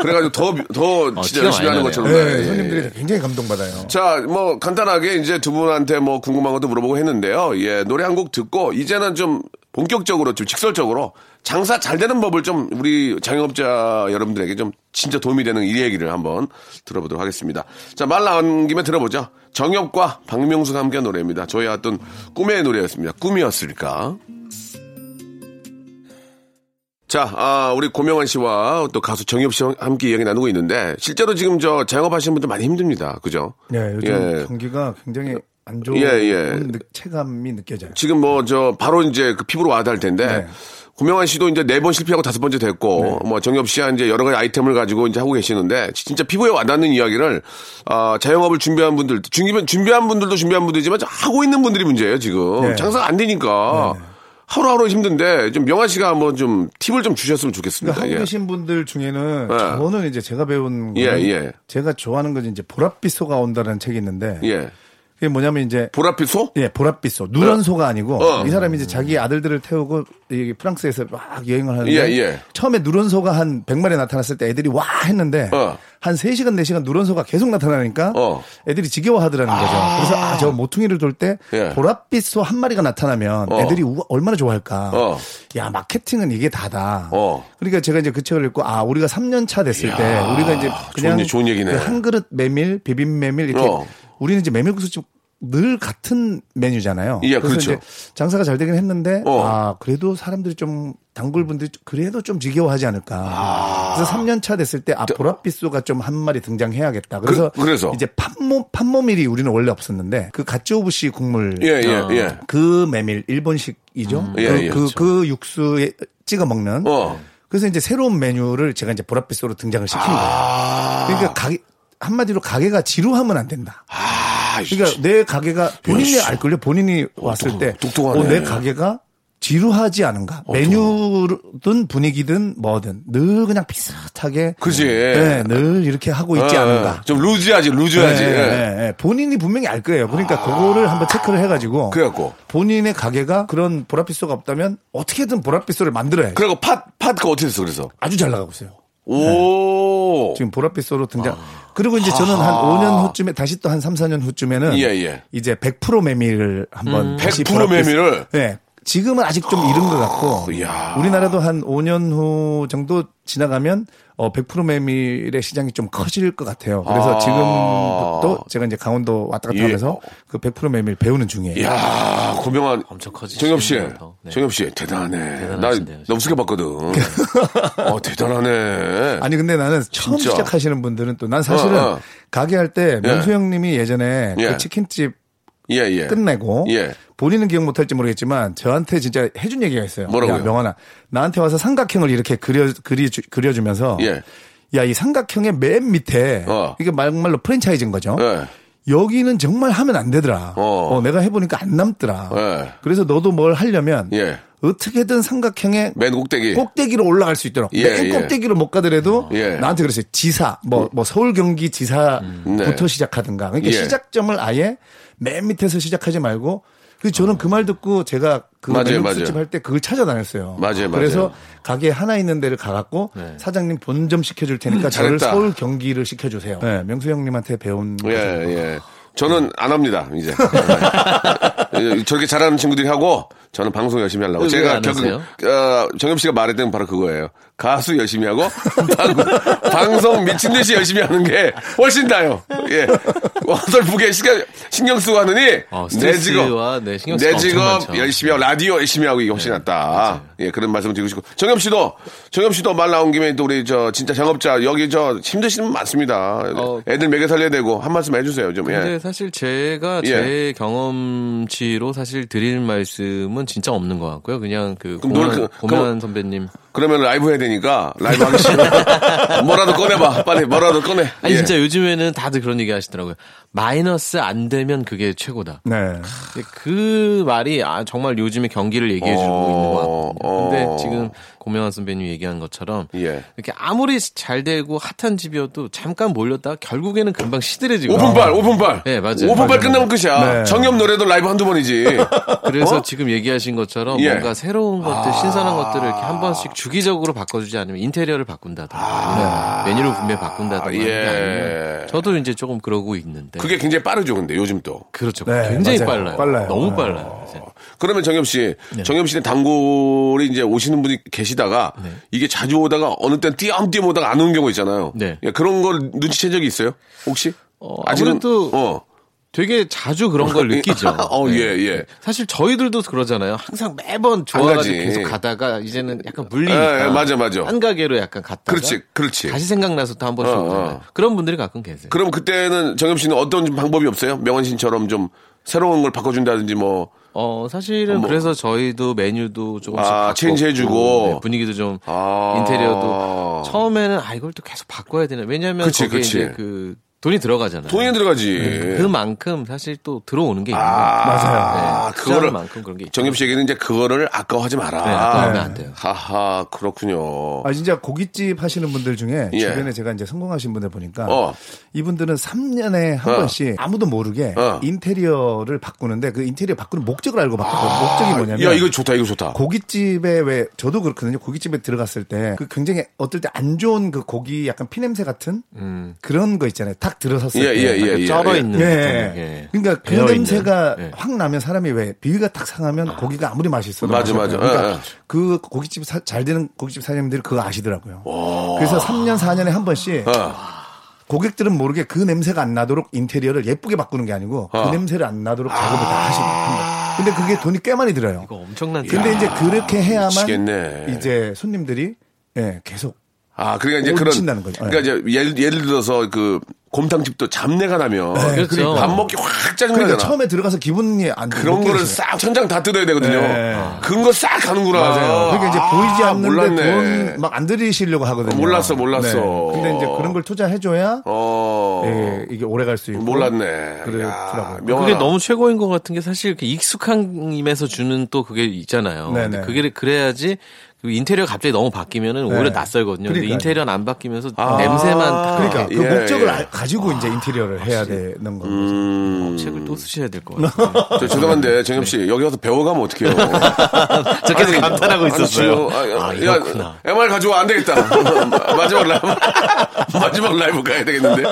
그래가지고 더, 더 어, 진짜 열심히 하는 것처럼. 네, 나요. 예, 손님들이 예. 굉장히 감동받아요. 자, 뭐 간단하게 이제 두 분한테 뭐 궁금한 것도 물어보고 했는데요. 예, 노래 한 곡 듣고 이제는 좀 본격적으로 좀 직설적으로 장사 잘 되는 법을 좀 우리 자영업자 여러분들에게 좀 진짜 도움이 되는 이 얘기를 한번 들어보도록 하겠습니다. 자, 말 나온 김에 들어보죠. 정엽과 박명수가 함께한 노래입니다. 저희 어떤 꿈의 노래였습니다. 꿈이었을까? 자, 아, 우리 고명환 씨와 또 가수 정엽 씨와 함께 이야기 나누고 있는데 실제로 지금 저 자영업하시는 분들 많이 힘듭니다. 그죠? 네, 요즘 예. 경기가 굉장히 안 좋은 예, 예. 느- 체감이 느껴져요. 지금 뭐 저 바로 이제 그 피부로 와닿을 텐데 네. 고명환 씨도 이제 네 번 실패하고 다섯 번째 됐고 뭐 정엽 씨와 이제 여러 가지 아이템을 가지고 이제 하고 계시는데 진짜 피부에 와닿는 이야기를 아 자영업을 준비한 분들 준비한 준비한 분들도 준비한 분들이지만 하고 있는 분들이 문제예요 지금 네. 장사가 안 되니까 하루하루 힘든데 좀 명환 씨가 한번 좀 팁을 좀 주셨으면 그러니까 좋겠습니다. 하고 예. 계신 분들 중에는 예. 저는 이제 제가 배운 거는 예, 예. 제가 좋아하는 건 이제 보랏빛 소가 온다는 책이 있는데 예. 그게 뭐냐면 이제 보랏빛 소? 예, 보랏빛 소. 누런 소가 아니고 어. 이 사람이 이제 자기 아들들을 태우고 이 프랑스에서 막 여행을 하는데 예, 예. 처음에 누런 소가 한 100마리 나타났을 때 애들이 와 했는데 어. 한 3시간 4시간 누런 소가 계속 나타나니까 어. 애들이 지겨워하더라는 거죠. 그래서 아, 저 모퉁이를 돌때 예. 보랏빛 소 한 마리가 나타나면 어. 애들이 우와, 얼마나 좋아할까. 어. 야, 마케팅은 이게 다다. 어. 그러니까 제가 이제 그 책을 읽고 아, 우리가 3년 차 됐을 때 우리가 이제 그냥 좋은, 좋은 얘기네. 그한 그릇 메밀, 비빔 메밀 이렇게 어. 우리는 이제 메밀국수집 늘 같은 메뉴잖아요. 예, 그래서 그렇죠. 이제 장사가 잘 되긴 했는데 어. 아 그래도 사람들이 좀 단골 분들이 그래도 좀 지겨워하지 않을까. 아. 그래서 3년 차 됐을 때 아 보랏빛소가 좀 한 마리 등장해야겠다. 그래서, 그- 그래서? 이제 판모 판모밀이 우리는 원래 없었는데 그 가츠오부시 국물 예, 예, 예. 그 메밀 일본식이죠. 예, 그, 예, 그, 그렇죠. 그 육수에 찍어 먹는. 어. 그래서 이제 새로운 메뉴를 제가 이제 보랏빛소로 등장을 시킨 거예요. 아. 그러니까 가게 한마디로 가게가 지루하면 안 된다. 아, 그러니까 내 가게가 본인이 알걸요. 본인이 왔을 때, 똑똑하네. 어, 내 가게가 지루하지 않은가. 메뉴든 분위기든 뭐든 늘 그냥 비슷하게. 그지. 네, 늘 이렇게 하고 있지 어, 않은가. 좀 루즈하지, 루즈하지. 네, 예. 네, 네. 본인이 분명히 알 거예요. 그러니까 그거를 한번 체크를 해가지고. 그래갖고. 본인의 가게가 그런 보랏빛소가 없다면 어떻게든 보랏빛소를 만들어야 돼. 그리고 팟, 팟, 그 어떻게 됐어, 그래서? 아주 잘 나가고 있어요. 오. 지금 보랏빛소로 등장. 그리고 이제 저는 한 5년 후쯤에 다시 또 한 3, 4년 후쯤에는 예, 예. 이제 100% 메밀을 한번 다시 100% 보랏빛- 메밀을? 네. 지금은 아직 좀 이른 것 같고 이야. 우리나라도 한 5년 후 정도 지나가면 어, 100% 메밀의 시장이 좀 커질 것 같아요. 그래서 아. 지금부터 제가 이제 강원도 왔다 갔다 예. 하면서 그 100% 메밀 배우는 중이에요. 야 고명한 엄청 커지시네요. 정엽 씨, 더. 네. 정엽 씨 대단하네. 나 너무 세게 봤거든. 어 대단하네. 아니 근데 나는 처음 진짜. 시작하시는 분들은 또 난 사실은 어, 어. 가게 할때 예. 명수 형님이 예전에 예. 그 치킨집 예 예. 끝내고 예. 본인은 기억 못할지 모르겠지만 저한테 진짜 해준 얘기가 있어요. 뭐라고요? 야, 명환아 나한테 와서 삼각형을 이렇게 그려 그리 그려주면서 예. 야 이 삼각형의 맨 밑에 어. 이게 말말로 프랜차이즈인 거죠. 예. 여기는 정말 하면 안 되더라. 어. 어, 내가 해보니까 안 남더라. 예. 그래서 너도 뭘 하려면 예. 어떻게든 삼각형의 맨 꼭대기. 꼭대기로 올라갈 수 있도록 예, 맨 예. 꼭대기로 못 가더라도 예. 나한테 그랬어요. 지사 뭐뭐 서울 경기 지사부터 네. 시작하든가. 그러니까 예. 시작점을 아예 맨 밑에서 시작하지 말고 그 저는 그 말 듣고 제가 그 맞아요, 맞아요. 할때 그걸 찾아다녔어요. 맞아요, 그래서 맞아요. 가게 하나 있는 데를 가갖고 사장님 본점 시켜줄 테니까 저를 음, 잘했다. 서울 경기를 시켜주세요. 네, 명수 형님한테 배운 예, 예. 저는 안 합니다, 이제. 예, 저렇게 잘하는 친구들이 하고, 저는 방송 열심히 하려고. 왜 제가 하세요? 어, 정엽 씨가 말했던 바로 그거예요. 가수 열심히 하고, 방, 방송 미친 듯이 열심히 하는 게 훨씬 나요. 예. 어설프게 신경, 신경 쓰고 하느니, 어, 내 직업, 네, 내 직업. 네. 열심히 하고, 라디오 열심히 하고 이게 훨씬 낫다. 예, 그런 말씀 드리고 싶고. 정엽 씨도, 정엽 씨도 말 나온 김에 또 우리 저, 진짜 작업자, 여기 저, 힘드시는 분 많습니다. 어. 애들 먹여 살려야 되고, 한 말씀 해주세요, 좀. 예. 근데 사실 제가 예. 제 경험치로 사실 드릴 말씀은 진짜 없는 것 같고요. 그냥 그 노래- 고면 그럼- 선배님. 그러면 라이브 해야 되니까 라이브 하기 싫어. 뭐라도 꺼내봐. 빨리 뭐라도 꺼내. 아니 예. 진짜 요즘에는 다들 그런 얘기 하시더라고요. 마이너스 안 되면 그게 최고다. 네. 그 말이 아, 정말 요즘에 경기를 얘기해주고 어, 있는 것 같거든요. 어. 근데 지금 고명환 선배님 얘기한 것처럼 예. 이렇게 아무리 잘 되고 핫한 집이어도 잠깐 몰렸다가 결국에는 금방 시들해지고. 오픈발, 오픈발. 네, 맞아요. 오픈발 끝나면 끝이야. 네. 정엽 노래도 라이브 한두 번이지. 그래서 어? 지금 얘기하신 것처럼 예. 뭔가 새로운 것들, 신선한 것들을 이렇게 한 번씩 주기적으로 바꿔주지 않으면 인테리어를 바꾼다든가 아니면 메뉴를 분명히 바꾼다든가 게 예. 저도 이제 조금 그러고 있는데 그게 굉장히 빠르죠, 근데 요즘 또. 그렇죠. 네, 굉장히 맞아요. 빨라요. 빨라요. 너무 네. 빨라요. 그러면 정엽 씨, 정엽 씨는 단골이 이제 오시는 분이 계시다가 이게 자주 오다가 어느 때는 띄엄띄엄 오다가 안 오는 경우 있잖아요. 네. 예, 그런 걸 눈치챈 적이 있어요? 혹시? 어, 아직은- 아무래도 어. 되게 자주 그런 걸 느끼죠. 어, 네. 예, 예. 사실 저희들도 그러잖아요. 항상 매번 좋아가지고 가지. 계속 가다가 이제는 약간 물리니까. 예, 예, 맞아, 맞아. 한 가게로 약간 갔다가. 그렇지, 그렇지. 다시 생각나서 또 한 번씩 어. 어. 그런 분들이 가끔 계세요. 그럼 그때는 정엽 씨는 어떤 방법이 없어요? 명원 씨처럼 좀 새로운 걸 바꿔준다든지 뭐. 어, 사실은 뭐. 그래서 저희도 메뉴도 조금씩 아, 바꿨고, 체인지 해주고. 네, 분위기도 좀 아. 인테리어도 처음에는 아 이걸 또 계속 바꿔야 되나 왜냐하면 그치, 거기에 그치. 이제 그 돈이 들어가잖아요. 돈이 들어가지. 그만큼 사실 또 들어오는 게 있는 아, 거예요. 맞아요. 네, 그거를 만큼 그런 게 있죠. 정엽 씨에게는 이제 그거를 아까워하지 마라. 네, 아까워하면 안 돼요. 하하, 그렇군요. 아 진짜 고깃집 하시는 분들 중에 예. 주변에 제가 이제 성공하신 분들 보니까 어. 이분들은 3년에 한 어. 번씩 아무도 모르게 어. 인테리어를 바꾸는데 그 인테리어 바꾸는 목적을 알고 바꾸고 목적이 뭐냐면 야, 이거 좋다, 이거 좋다. 고깃집에 왜 저도 그렇거든요. 고깃집에 들어갔을 때 그 굉장히 어떨 때 안 좋은 그 고기 약간 피냄새 같은 그런 거 있잖아요. 탁 들어섰을 예, 때. 예, 예, 예. 쩔어 예. 있는 예. 예. 그러니까 그 배어 있는. 냄새가 예. 확 나면 사람이 왜 비위가 탁 상하면 고기가 아무리 맛있어도 맞아, 맞아. 그러니까 예, 예. 그 고깃집 사- 잘 되는 고깃집 사장님들이 그거 아시더라고요. 그래서 3년 4년에 한 번씩 어. 고객들은 모르게 그 냄새가 안 나도록 인테리어를 예쁘게 바꾸는 게 아니고 어. 그 냄새를 안 나도록 작업을 다 하십니다. 근데 그게 돈이 꽤 많이 들어요. 이거 엄청난 근데 이제 그렇게 해야만 미치겠네. 이제 손님들이 예, 계속 아, 그러니까 이제 못 그런. 거죠. 그러니까 이제 예를, 예를 들어서 그 곰탕집도 잡내가 나면. 그렇죠. 밥 먹기 확 짜증나잖아. 그러니까 처음에 들어가서 기분이 안 그런 못 거를. 싹 천장 다 뜯어야 되거든요. 네. 그런 거 싹 가는구나. 맞아요. 그러니까 이제 보이지 아, 않는데 몰랐네. 돈막 안 들이시려고 하거든요. 네. 몰랐어, 몰랐어. 근데 이제 그런 걸 투자해줘야 어. 예, 이게 오래 갈 수 있고. 몰랐네. 그렇더라고요. 명언아. 그게 너무 최고인 것 같은 게 사실 그 익숙함에서 주는 또 그게 있잖아요. 네네. 근데 그게 그래야지 그 인테리어 갑자기 너무 바뀌면은 오히려 네. 낯설거든요. 근데 그러니까요. 인테리어는 안 바뀌면서 아. 냄새만 딱 그러니까 그 예, 목적을 예. 알- 가지고 이제 인테리어를 해야 되는 거죠. 음. 책을 또 쓰셔야 될 것 같아요. 저 죄송한데 정엽 씨 여기 와서 배워가면 어떡해요? 저 계속 감탄하고 아니, 있었어요. 지금, 아, 아, 야, 이렇구나. MR 가져와 안 되겠다. 마지막 라이브 마지막 라이브 가야 되겠는데.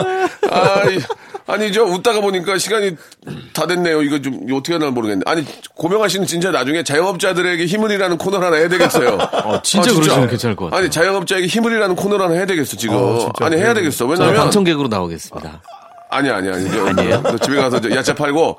아, 이- 아니 저 웃다가 보니까 시간이 다 됐네요. 이거 좀 어떻게 하나 모르겠네. 아니 고명아 씨는 진짜 나중에 자영업자들에게 힘을 이라는 코너를 하나 해야 되겠어요. 어, 진짜 그러시면 괜찮을 것 같아요. 아니 자영업자에게 힘을 이라는 코너를 하나 해야 되겠어 지금. 어, 진짜. 아니 해야 되겠어. 왜냐면 방청객으로 나오겠습니다. 아니 아니 아니. 저, 아니에요? 너 집에 가서 저 야채 팔고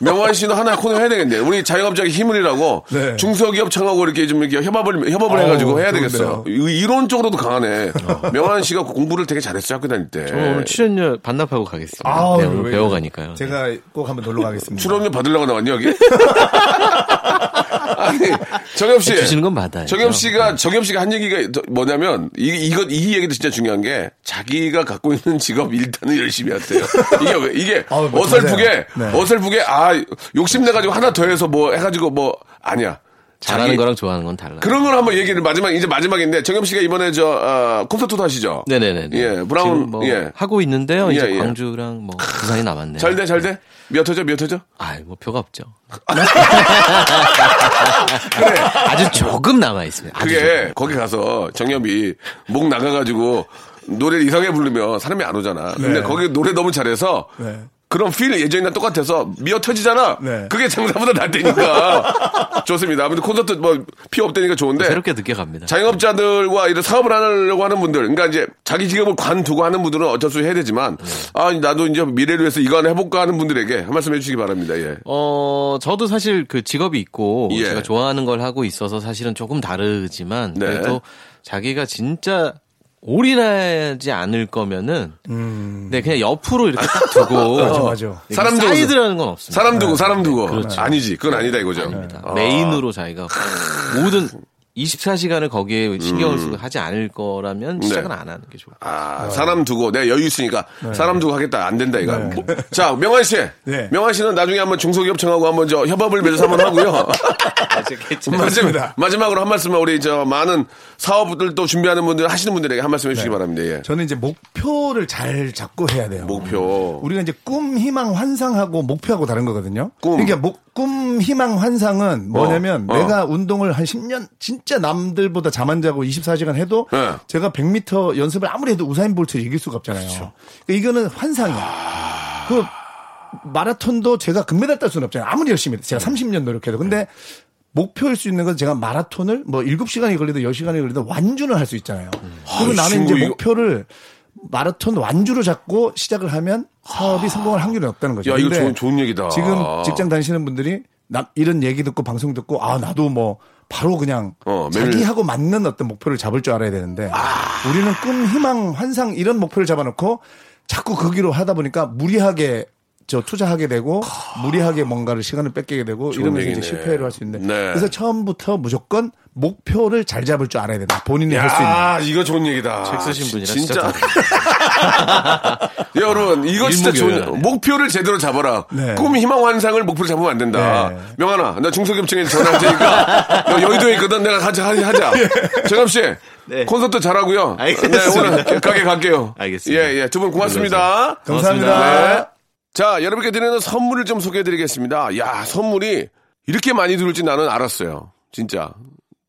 명환 씨도 하나 코너 해야 되겠네. 우리 자영업자에게 힘을 이라고 네. 중소기업 청하고 이렇게 좀 이렇게 협업을 협업을 어우, 해가지고 해야 좋은데요. 되겠어. 이- 이론적으로도 강하네. 명환 씨가 공부를 되게 잘했어요 학교 다닐 때. 저는 오늘 출연료 반납하고 가겠습니다. 아우, 네, 오늘 왜- 배워가니까요. 제가 꼭 한번 놀러 가겠습니다. 출연료 받으려고 나왔니 여기? 아니 정엽 씨. 주시는 건 받아요. 정엽 씨가 정엽 씨가 한 얘기가 더- 뭐냐면 이 이거 이 얘기도 진짜 중요한 게 자기가 갖고 있는 직업 일단은 열심히 하세요. 이게 왜 이게 뭐 어설프게. 네. 어설프게 아 욕심 내 가지고 하나 더 해서 뭐 해가지고 뭐 아니야. 잘하는 거랑 좋아하는 건 달라요. 그런 걸 한번 얘기를 마지막 이제 마지막인데 정엽 씨가 이번에 저 어, 콘서트도 하시죠? 네네네. 예, 브라운 지금 뭐 예. 하고 있는데요. 이제 예, 예. 광주랑 뭐 부산이 남았네요. 잘 돼, 잘 돼? 몇 호죠, 몇 호죠? 아, 뭐 표가 없죠. 아주 조금 남아 있습니다. 아주 그게 거기 가서 정엽이 목 나가가지고 노래를 이상하게 부르면 사람이 안 오잖아. 근데 네. 거기 노래 너무 잘해서 네. 그런 필 예전이랑 똑같아서 미어 터지잖아. 네. 그게 장사보다 낫다니까. 좋습니다. 아무튼 콘서트 뭐피 없다니까 좋은데. 새롭게 늦게 갑니다. 자영업자들과 이런 사업을 하려고 하는 분들, 그러니까 이제 자기 직업을 관두고 하는 분들은 어쩔 수 없이 해야 되지만, 아, 나도 이제 미래를 위해서 이거 하나 해볼까 하는 분들에게 한 말씀 해주시기 바랍니다. 예. 어, 저도 사실 그 직업이 있고 예. 제가 좋아하는 걸 하고 있어서 사실은 조금 다르지만 네. 그래도 자기가 진짜 올인하지 않을 거면은 네 그냥 옆으로 이렇게 딱 두고 맞아, 맞아. 사람 두고 사이드라는 건 없습니다. 사람 두고, 사람 두고. 그렇죠. 아니지. 그건 아니다 이거죠. 아닙니다. 아. 메인으로 자기가 모든 24시간을 거기에 신경을 쓰고 하지 않을 거라면 시작은 네. 안 하는 게 좋을 것 아, 사람 두고 내가 여유 있으니까 사람 두고 하겠다 안 된다 이거. 뭐, 자, 명환 씨. 네. 명환 씨는 나중에 한번 중소기업 청하고 한번 저 협업을 맺어서 한번 하고요. 같아요. 마지막, 마지막으로 한 말씀만 우리 저 많은 사업들도 준비하는 분들 하시는 분들에게 한 말씀 해주시기 바랍니다. 예. 저는 이제 목표를 잘 잡고 해야 돼요. 목표. 우리가 이제 꿈, 희망, 환상하고 목표하고 다른 거거든요. 꿈. 그러니까 목, 꿈, 희망, 환상은 뭐냐면 어, 어. 내가 운동을 한 10년 진짜 남들보다 잠 안 자고 24시간 해도 네. 제가 100m 연습을 아무리 해도 우사인 볼트를 이길 수가 없잖아요. 그렇죠. 그러니까 이거는 환상이야. 그 마라톤도 제가 금메달 딸 수는 없잖아요. 아무리 열심히 해도. 네. 제가 30년 노력해도. 근데 목표일 수 있는 건 제가 마라톤을 뭐 7시간이 걸리든 10시간이 걸리든 완주는 할 수 있잖아요. 그리고 아이, 나는 이제 이거- 목표를 마라톤 완주로 잡고 시작을 하면 사업이 성공할 확률이 없다는 거죠. 야, 이거 좋은, 좋은 얘기다. 지금 직장 다니시는 분들이 남, 이런 얘기 듣고 방송 듣고 아 나도 뭐 바로 그냥 어, 매일- 자기하고 맞는 어떤 목표를 잡을 줄 알아야 되는데 우리는 꿈, 희망, 환상 이런 목표를 잡아놓고 자꾸 그 길로 하다 보니까 무리하게 저 투자하게 되고 무리하게 뭔가를 시간을 뺏기게 되고 이러면서 얘기네. 이제 실패를 할 수 있는데 네. 그래서 처음부터 무조건 목표를 잘 잡을 줄 알아야 된다. 본인이 할 수 있는. 야, 이거 좋은 얘기다. 책 쓰신 분이라 진짜. 여러분, 이거 진짜 좋은. 목표를 제대로 잡아라. 네. 꿈, 희망, 환상을 목표로 잡으면 안 된다. 네. 명환아, 나 중소기업청에 전화할 테니까. 너 여의도에 있거든. 내가 같이 하- 하자. 정엽씨. 네. 콘서트 잘하고요. 알겠습니다. 네, 오늘 가게 갈게요. 알겠습니다. 예, 예. 두 분 고맙습니다. 감사합니다. 네. 자, 여러분께 드리는 선물을 좀 소개해 드리겠습니다. 야, 선물이 이렇게 많이 들을 줄 나는 알았어요. 진짜.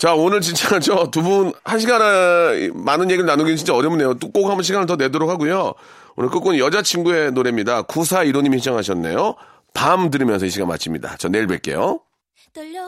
자, 오늘 진짜 저 두 분 한 시간에 많은 얘기를 나누기는 진짜 어렵네요. 또꼭 한번 시간을 더 내도록 하고요. 오늘 끝곡은 여자친구의 노래입니다. 9415님이 신청하셨네요. 밤 들으면서 이 시간 마칩니다. 저 내일 뵐게요. 떨려